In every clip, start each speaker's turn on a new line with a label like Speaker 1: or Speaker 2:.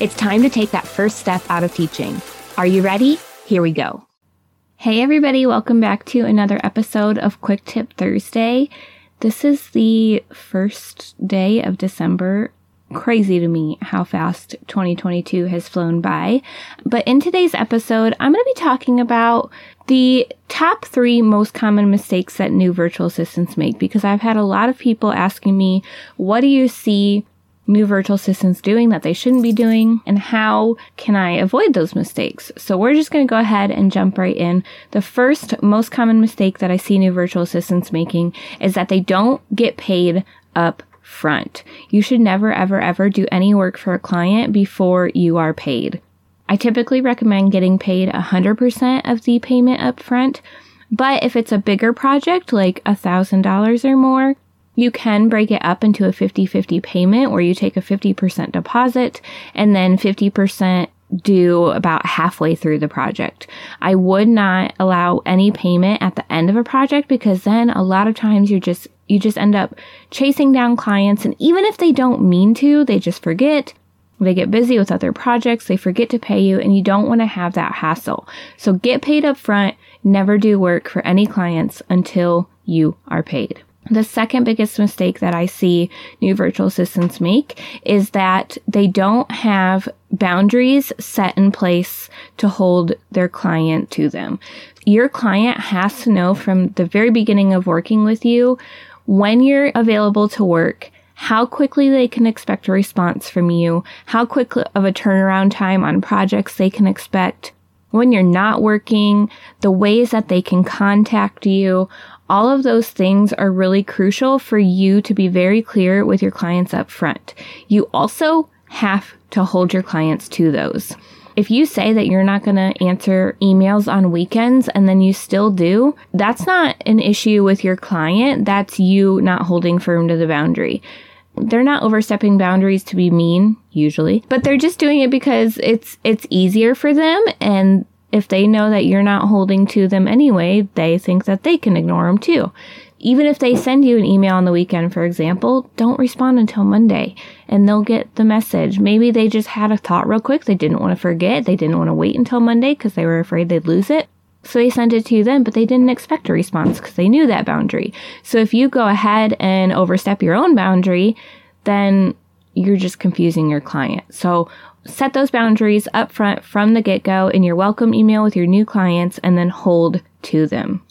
Speaker 1: It's time to take that first step out of teaching. Are you ready? Here we go. Hey, everybody, welcome back to another episode of Quick Tip Thursday. This is the first day of December. Crazy to me how fast 2022 has flown by. But in today's episode, I'm going to be talking about the top three most common mistakes that new virtual assistants make because I've had a lot of people asking me, what do you see new virtual assistants doing that they shouldn't be doing and how can I avoid those mistakes? So we're just going to go ahead and jump right in. The first most common mistake that I see new virtual assistants making is that they don't get paid up front. You should never ever ever do any work for a client before you are paid. I typically recommend getting paid 100% of the payment up front, but if it's a bigger project like $1,000 or more, you can break it up into a 50 50 payment where you take a 50% deposit and then 50% due about halfway through the project. I would not allow any payment at the end of a project because then a lot of times you're just you just end up chasing down clients and even if they don't mean to, they just forget. They get busy with other projects, they forget to pay you and you don't want to have that hassle. So get paid up front, never do work for any clients until you are paid. The second biggest mistake that I see new virtual assistants make is that they don't have boundaries set in place to hold their client to them. Your client has to know from the very beginning of working with you when you're available to work, how quickly they can expect a response from you, how quick of a turnaround time on projects they can expect, when you're not working, the ways that they can contact you, all of those things are really crucial for you to be very clear with your clients up front. You also have to hold your clients to those. If you say that you're not going to answer emails on weekends and then you still do, that's not an issue with your client. That's you not holding firm to the boundary. They're not overstepping boundaries to be mean, usually, but they're just doing it because it's it's easier for them and if they know that you're not holding to them anyway, they think that they can ignore them too. Even if they send you an email on the weekend, for example, don't respond until Monday and they'll get the message. Maybe they just had a thought real quick. They didn't want to forget. They didn't want to wait until Monday because they were afraid they'd lose it. So they sent it to you then, but they didn't expect a response because they knew that boundary. So if you go ahead and overstep your own boundary, then you're just confusing your client. So set those boundaries up front from the get go in your welcome email with your new clients and then hold to them.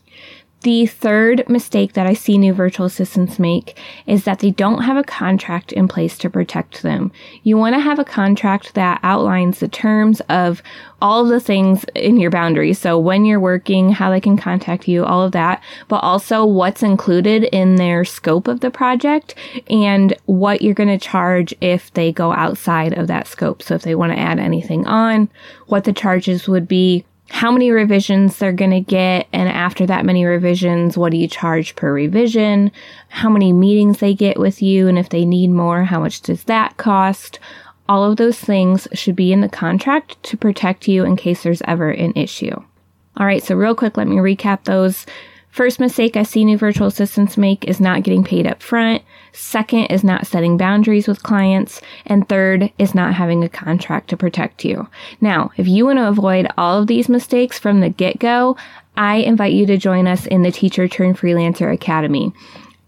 Speaker 1: The third mistake that I see new virtual assistants make is that they don't have a contract in place to protect them. You want to have a contract that outlines the terms of all of the things in your boundaries. So when you're working, how they can contact you, all of that, but also what's included in their scope of the project and what you're going to charge if they go outside of that scope. So if they want to add anything on, what the charges would be, how many revisions they're going to get, and after that many revisions, what do you charge per revision, how many meetings they get with you, and if they need more, how much does that cost? All of those things should be in the contract to protect you in case there's ever an issue. All right, so real quick, let me recap those. First mistake I see new virtual assistants make is not getting paid up front. Second is not setting boundaries with clients. And third is not having a contract to protect you. Now, if you want to avoid all of these mistakes from the get go, I invite you to join us in the Teacher Turn Freelancer Academy.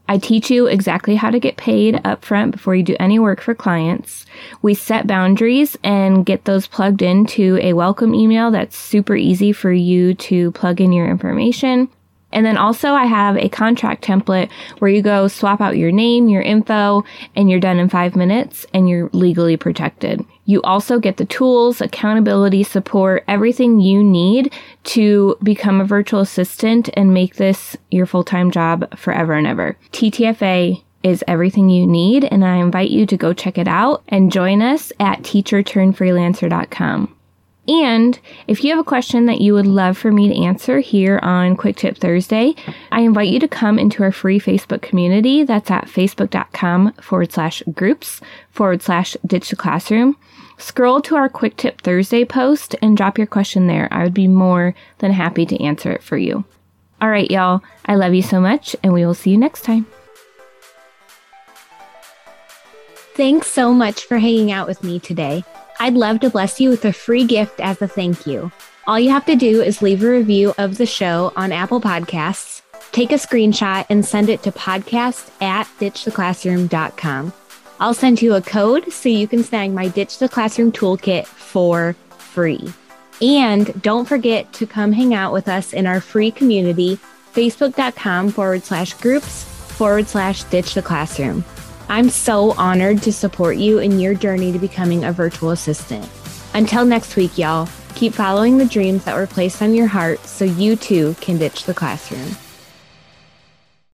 Speaker 1: I teach you exactly how to get paid upfront before you do any work for clients. We set boundaries and get those plugged into a welcome email that's super easy for you to plug in your information. And then also I have a contract template where you go swap out your name, your info, and you're done in five minutes and you're legally protected. You also get the tools, accountability support, everything you need to become a virtual assistant and make this your full-time job forever and ever. TTFA is everything you need and I invite you to go check it out and join us at teacherturnfreelancer.com. And if you have a question that you would love for me to answer here on Quick Tip Thursday, I invite you to come into our free Facebook community. That's at facebook.com forward slash groups forward slash ditch the classroom. Scroll to our Quick Tip Thursday post and drop your question there. I would be more than happy to answer it for you. All right, y'all. I love you so much, and we will see you next time. Thanks so much for hanging out with me today. I'd love to bless you with a free gift as a thank you. All you have to do is leave a review of the show on Apple Podcasts, take a screenshot, and send it to podcast at ditchtheclassroom.com. I'll send you a code so you can snag my Ditch the Classroom toolkit for free. And don't forget to come hang out with us in our free community, facebook.com forward slash groups forward slash ditch the classroom. I'm so honored to support you in your journey to becoming a virtual assistant. Until next week, y'all, keep following the dreams that were placed on your heart so you too can ditch the classroom.